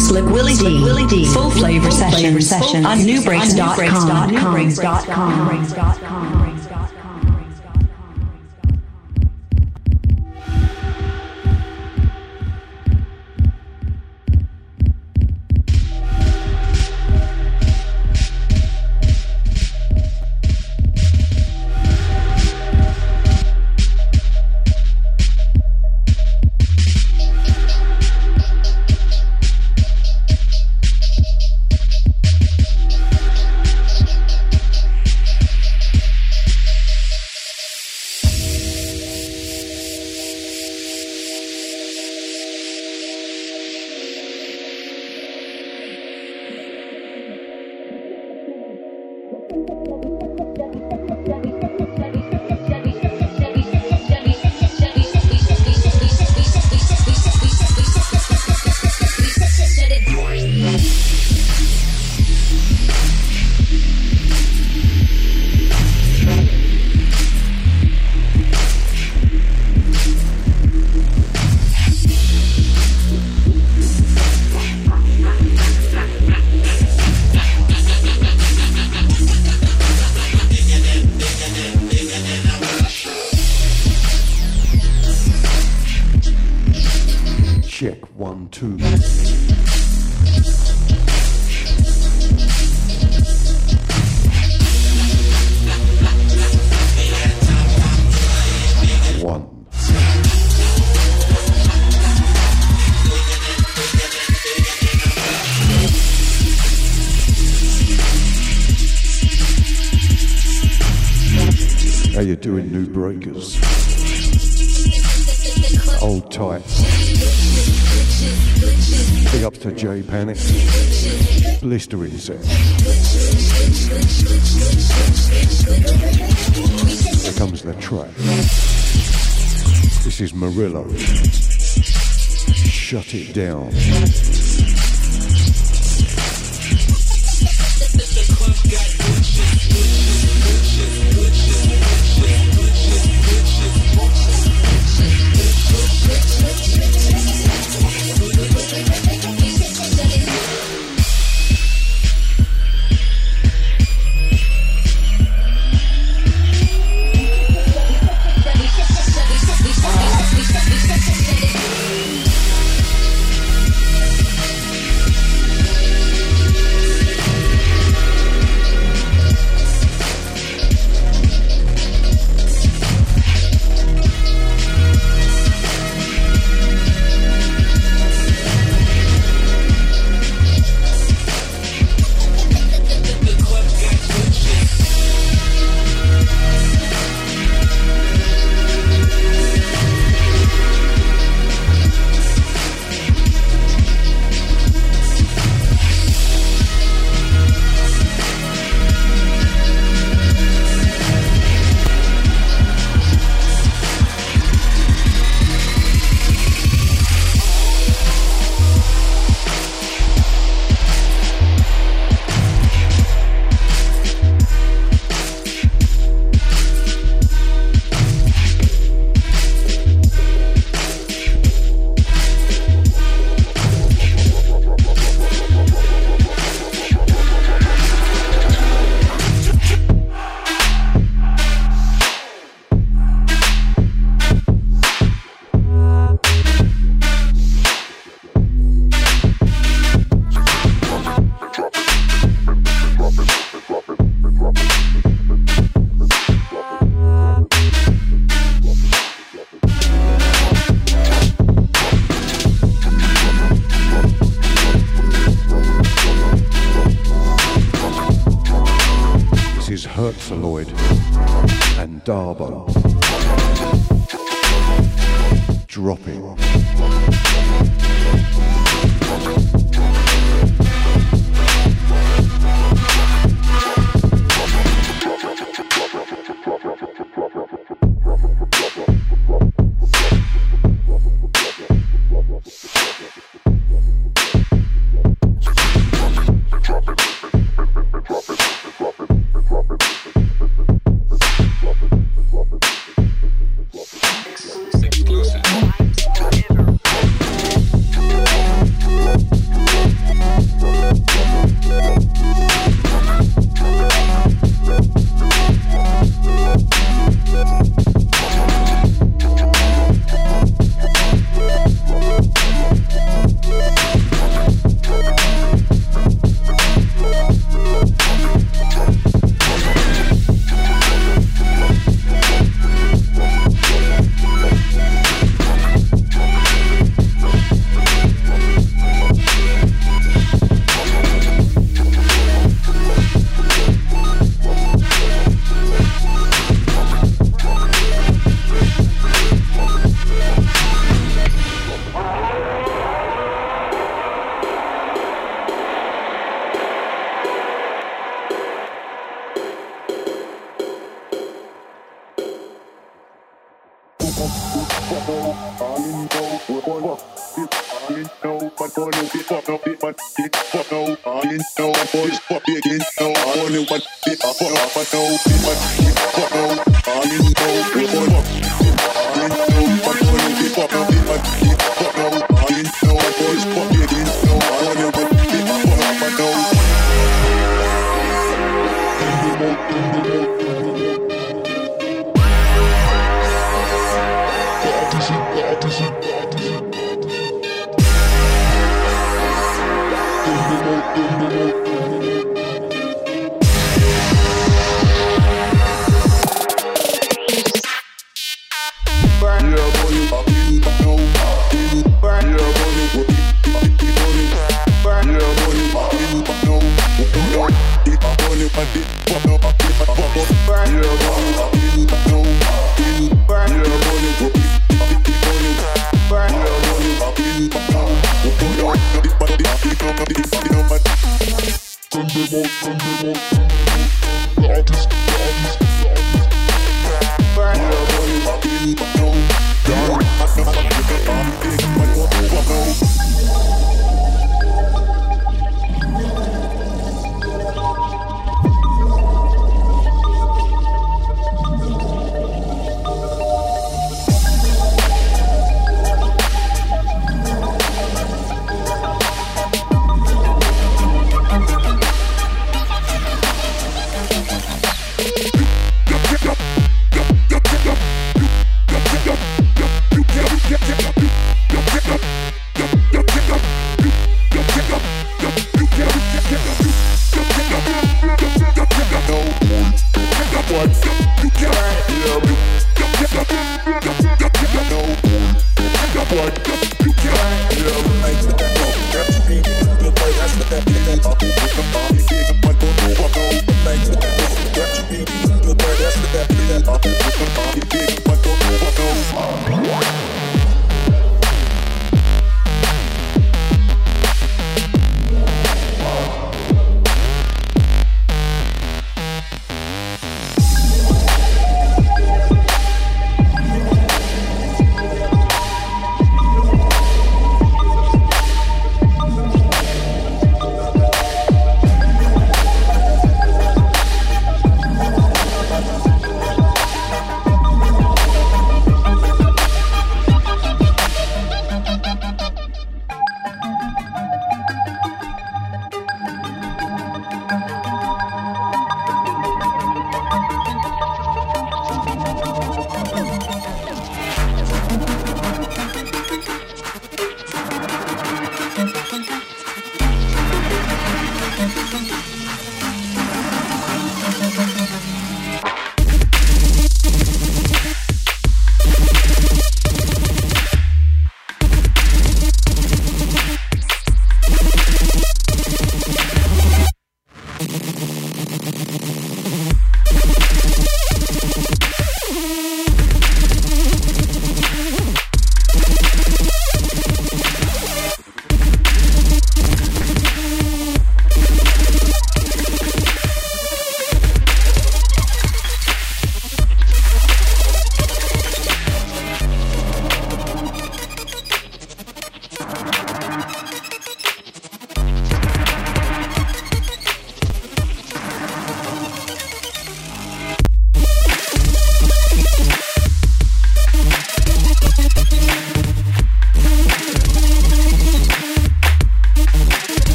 Slick Willy Dee. Willy Dee. Full Flava session session on nubreaks.com. Nubreaks.com. blistering sound. Here comes the track. This is Murillo. Shut it down. Starboat. didn't know. I only what did I'm but no, but no, I didn't know.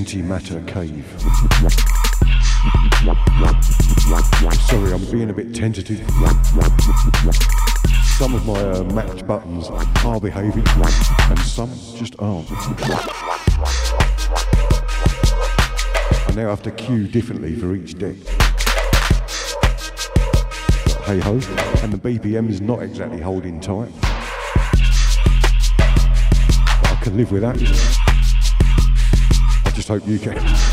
Antimatter Cave. Sorry, I'm being a bit tentative. Some of my uh, match buttons are behaving, and some just aren't. I now have to cue differently for each deck. Hey ho, and the BPM is not exactly holding tight. But I can live with that. I just hope you can.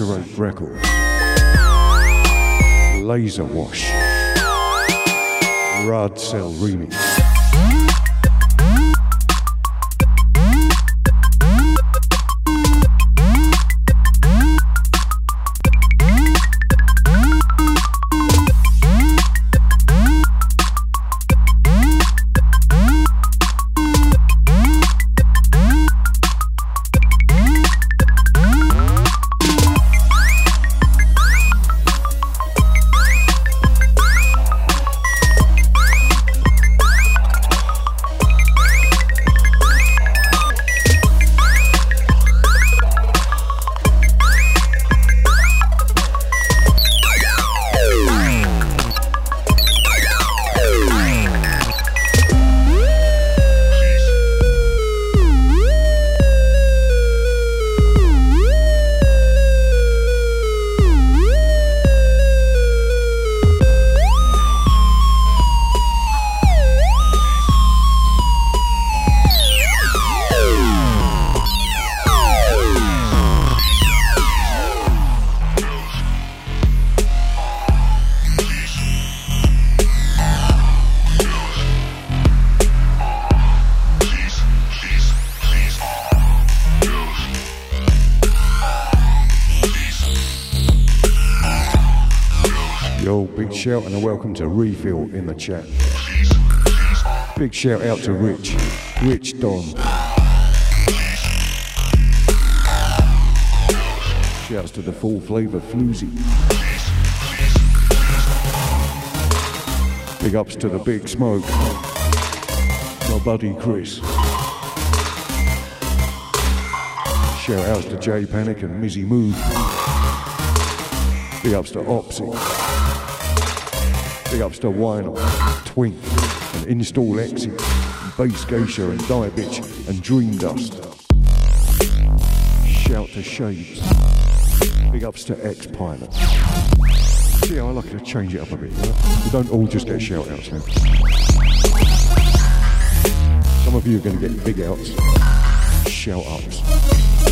Saturate Records. Laser Wash. Rad Cell Remix. Shout and a welcome to Refill in the chat. Big shout out to Rich, Rich Don. Shouts to the full flavour floozy. Big ups to the big smoke. My buddy Chris. Shout outs to Jay Panic and Mizzy Mood. Big ups to Opsy. Big ups to Wino, Twink, and Install Exit, and Bass Geisha and Die Bitch and Dream Dust. Shout to Shades. Big ups to X Pilot. See, I like to change it up a bit. You, know? you don't all just get shout outs now. Some of you are going to get big outs, shout ups.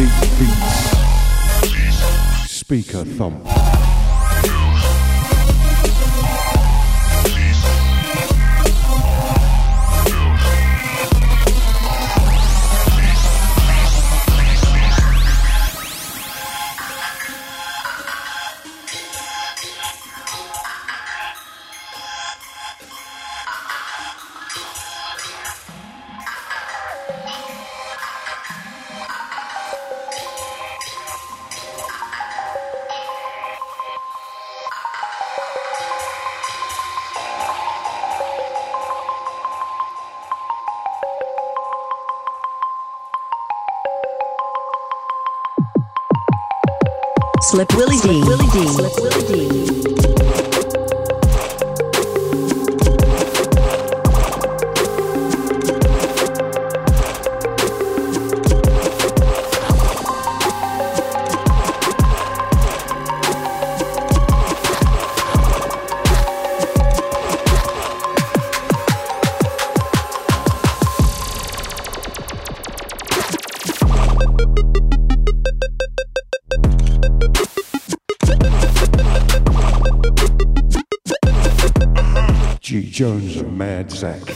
Zeke Beats. Speaker Thump. Slick. Willy Zach.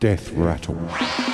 Death rattle.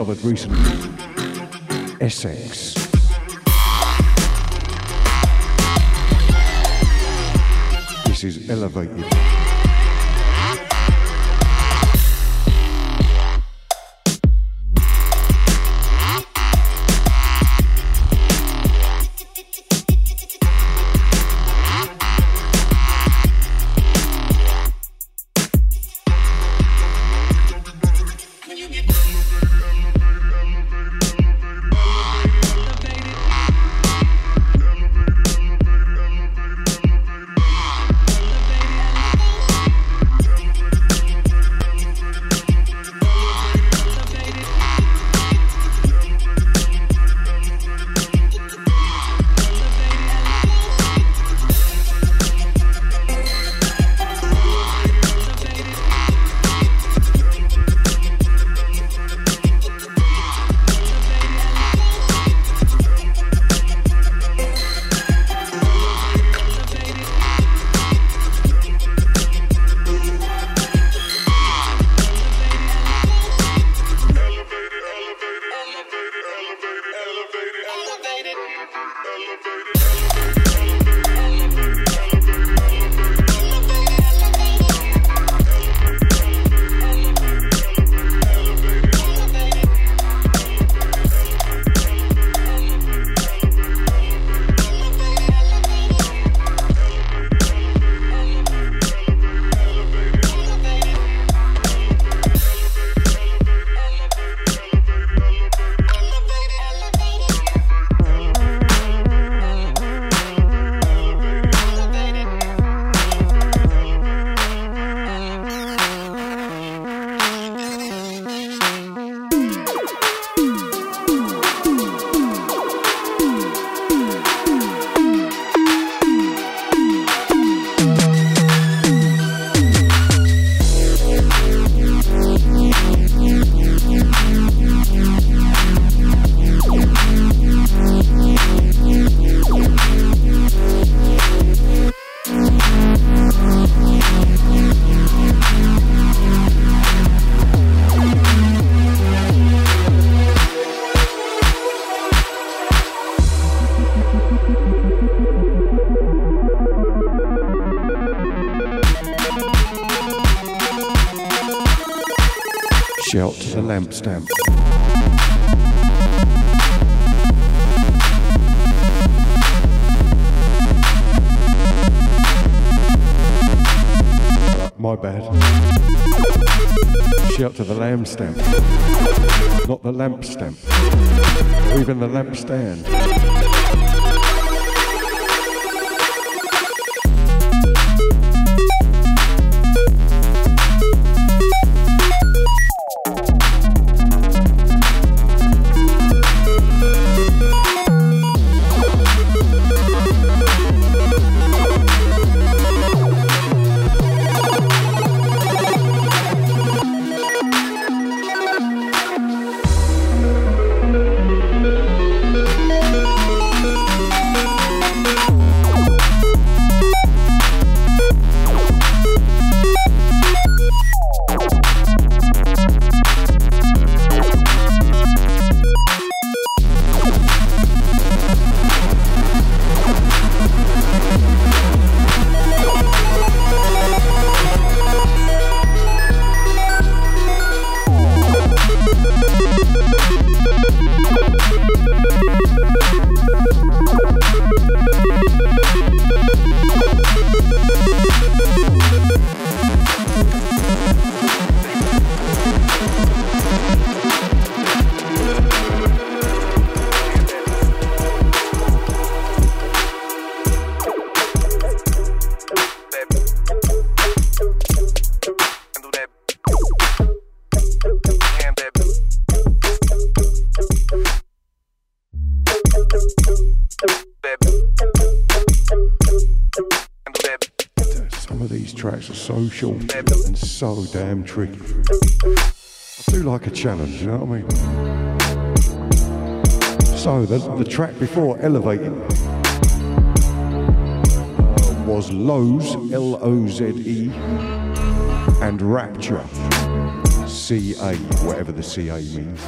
Discovered recently stamp. My bad. Shout to the lamb stamp. Not the lamp stamp. Or even the lamp stand. And so damn tricky. I do like a challenge, you know what I mean? So, the, the track before Elevating was Loze, L O Z E, and Rapture, C A, whatever the C A means.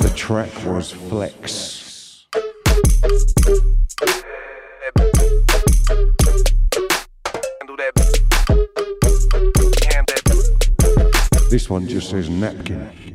The track was Flex. This one just says napkin.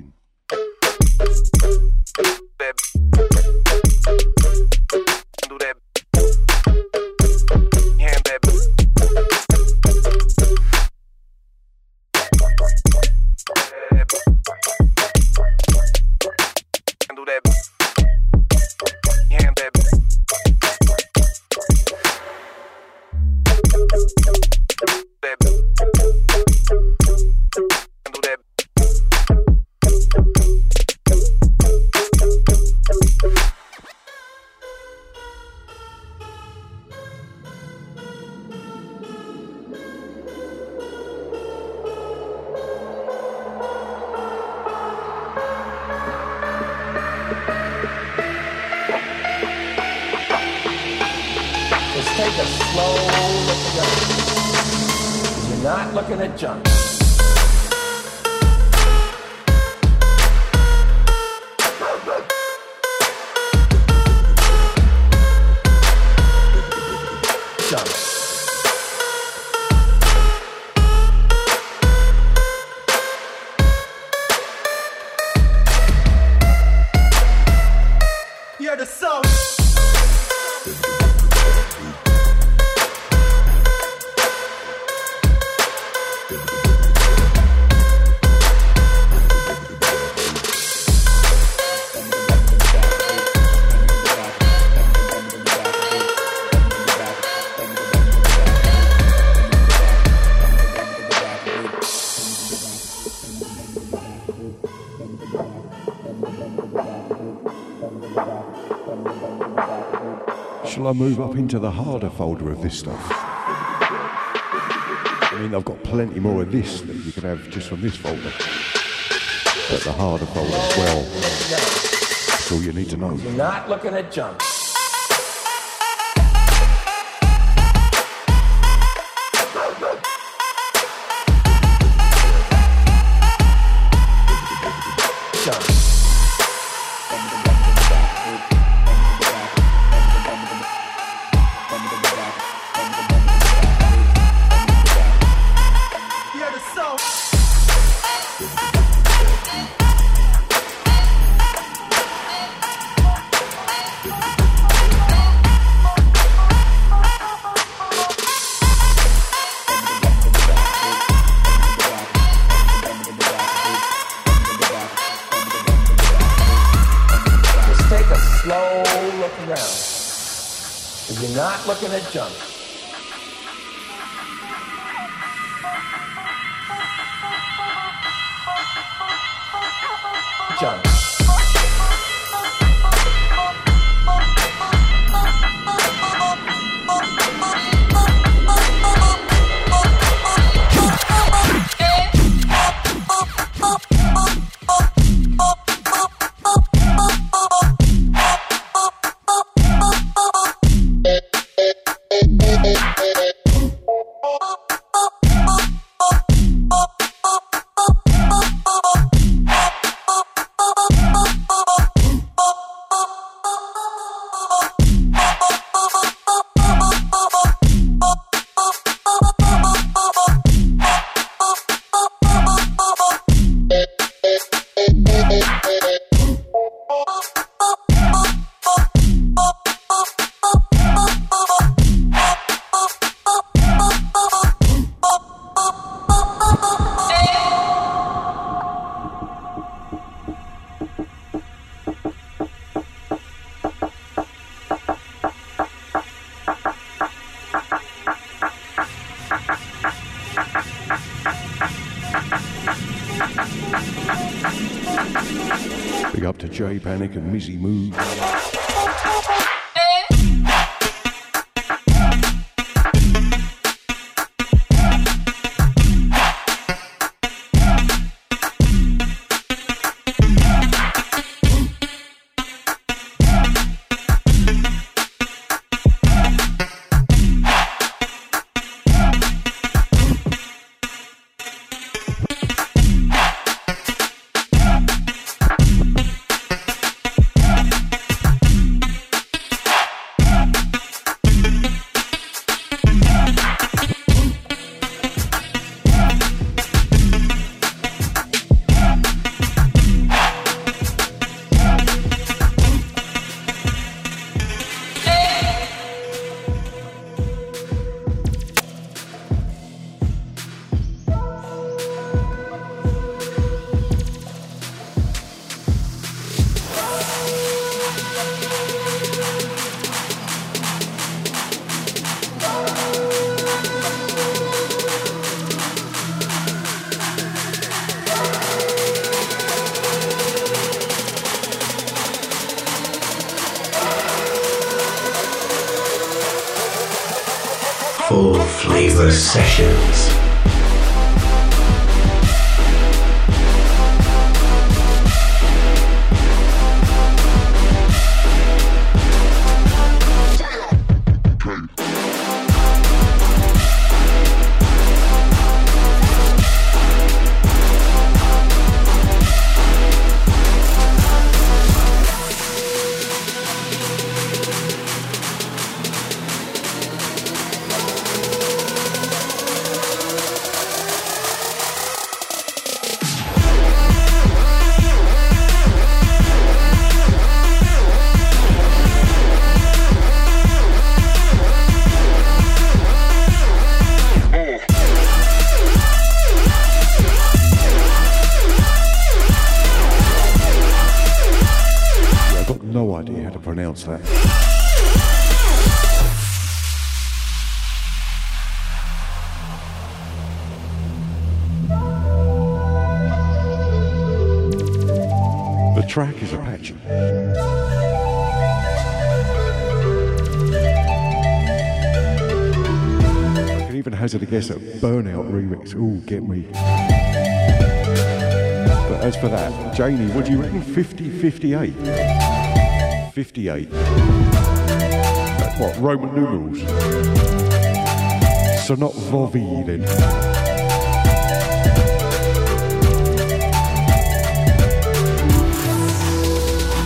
I move up into the harder folder of this stuff? I mean, I've got plenty more of this that you can have just from this folder. But the harder folder as well. That's all you need to know. You're not looking at junk. Junk. Mizzy Move. Hazard a guess at Burnout remix. Ooh, get me. But as for that, Janie, what do you reckon? 50, 58? 58. That's what, Roman numerals? So not Vovi then.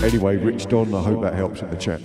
Anyway, Rich Don, I hope that helps in the chat.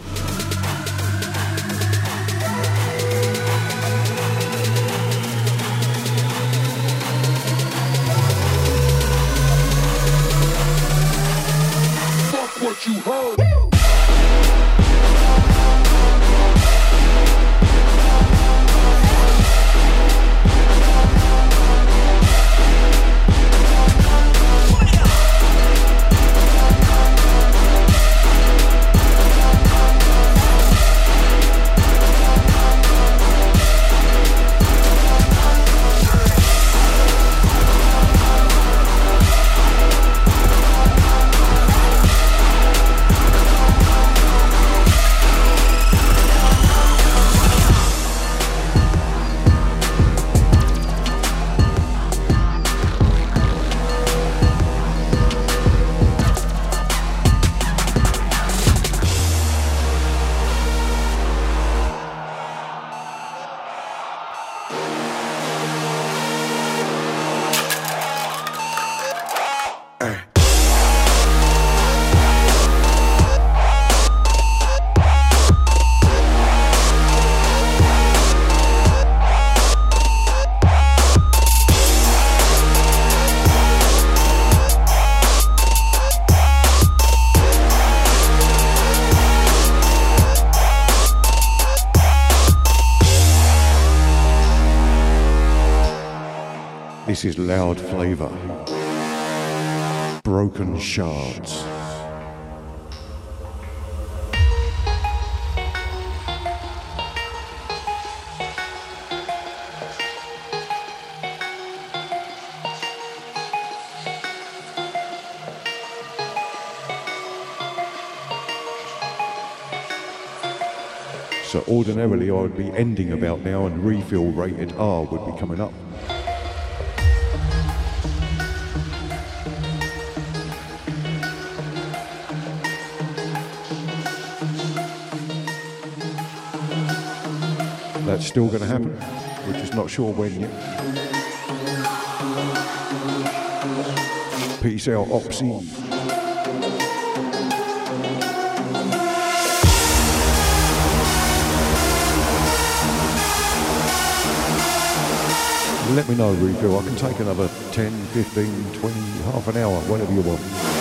This is loud flavour. Broken shards. So ordinarily I would be ending about now and refill rated R would be coming up. Still going to happen. We're just not sure when yet. Peace out, Opsy. Let me know, refill. I can take another 10, 15, 20, half an hour, whatever you want.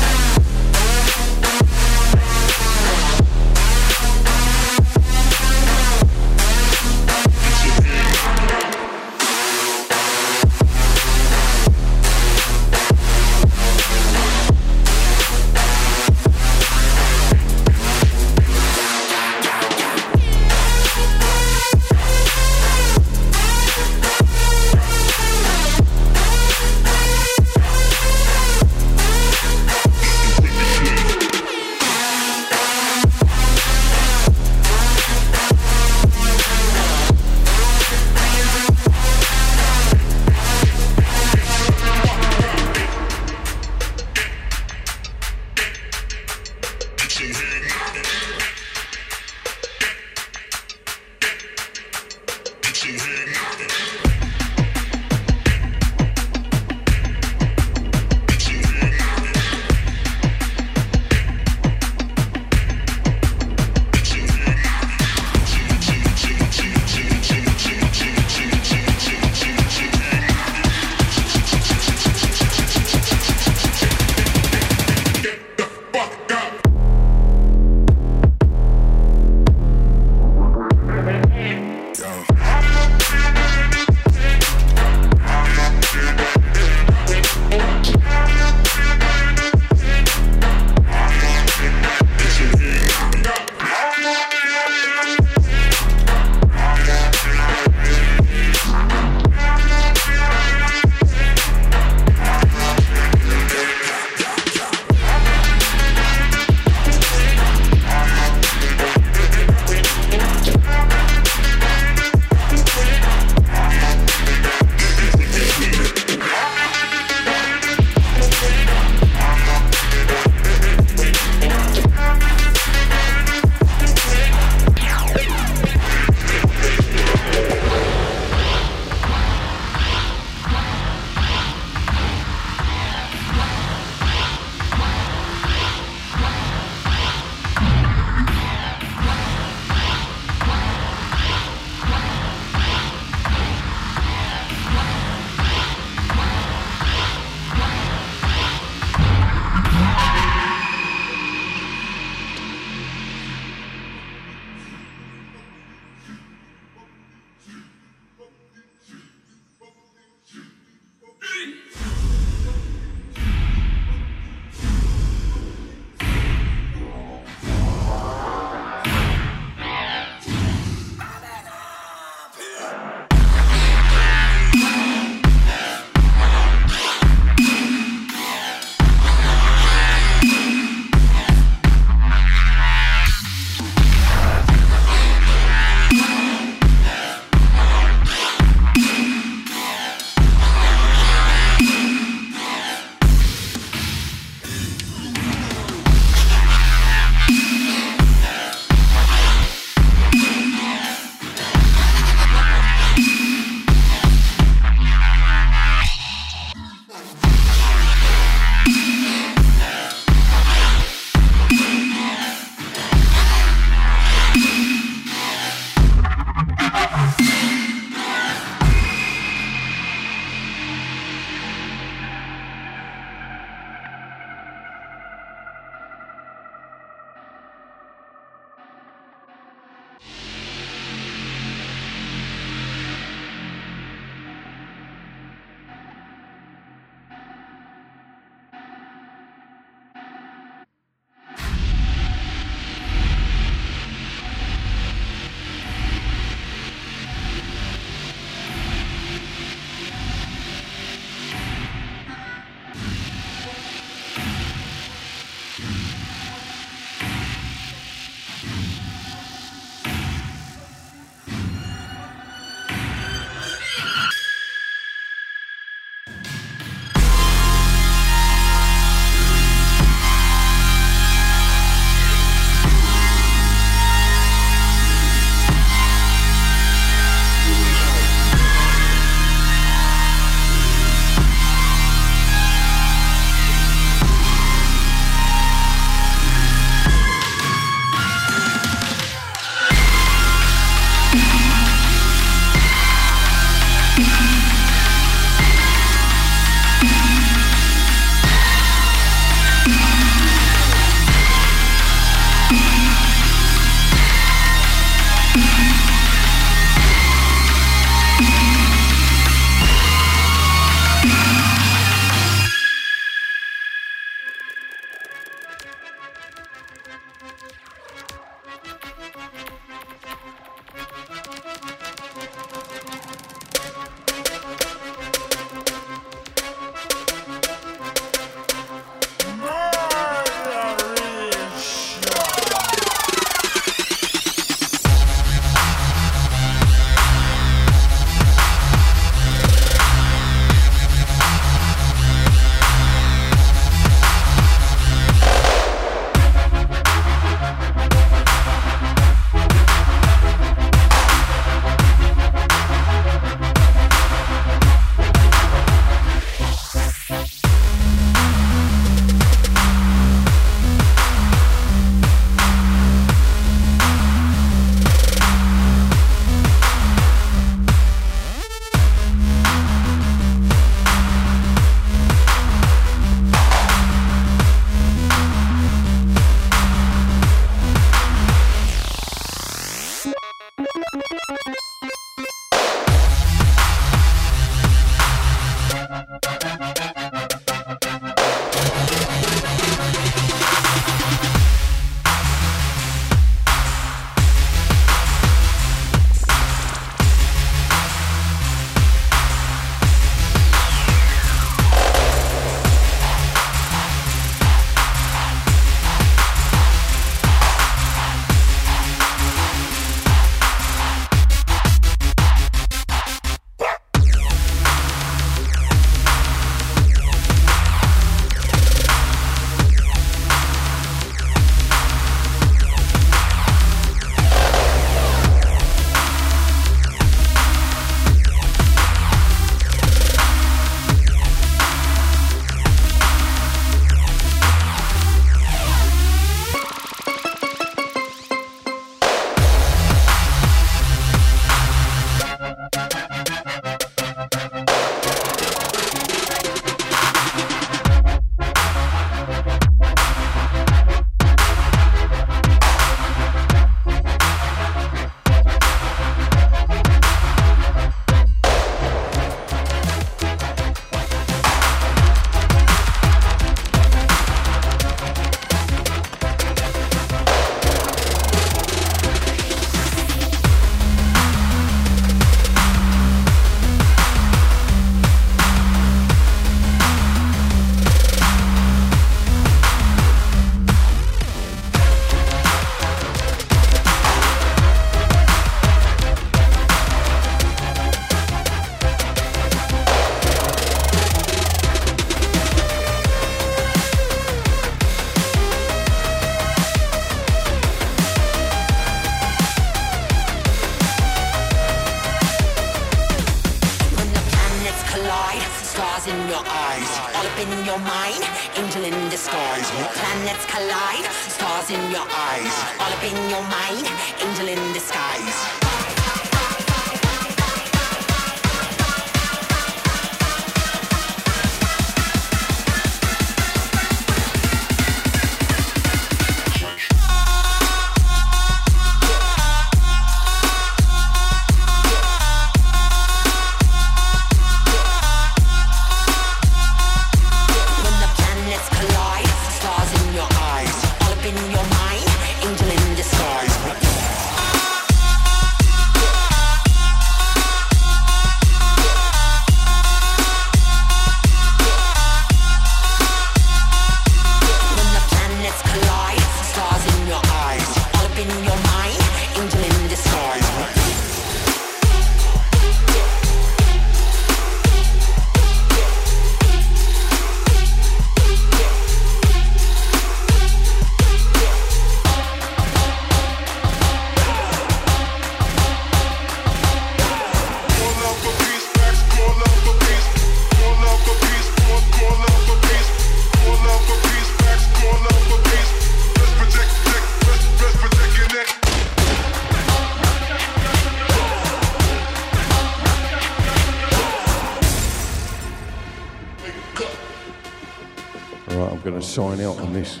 sign out on this.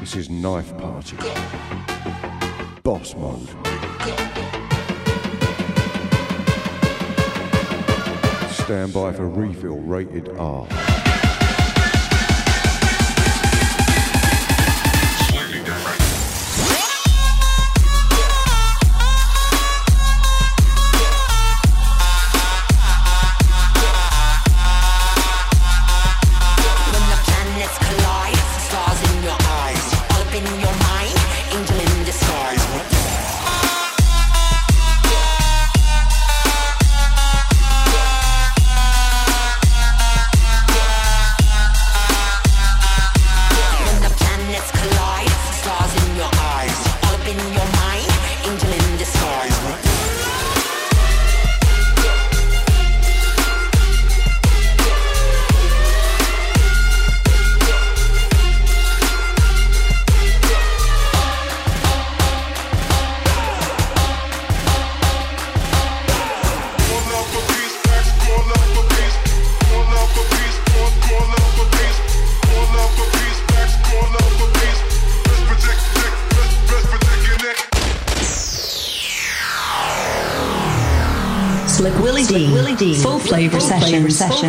This is Knife Party. Boss mode. Stand by for refill rated R.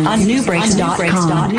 on nubreaks.com.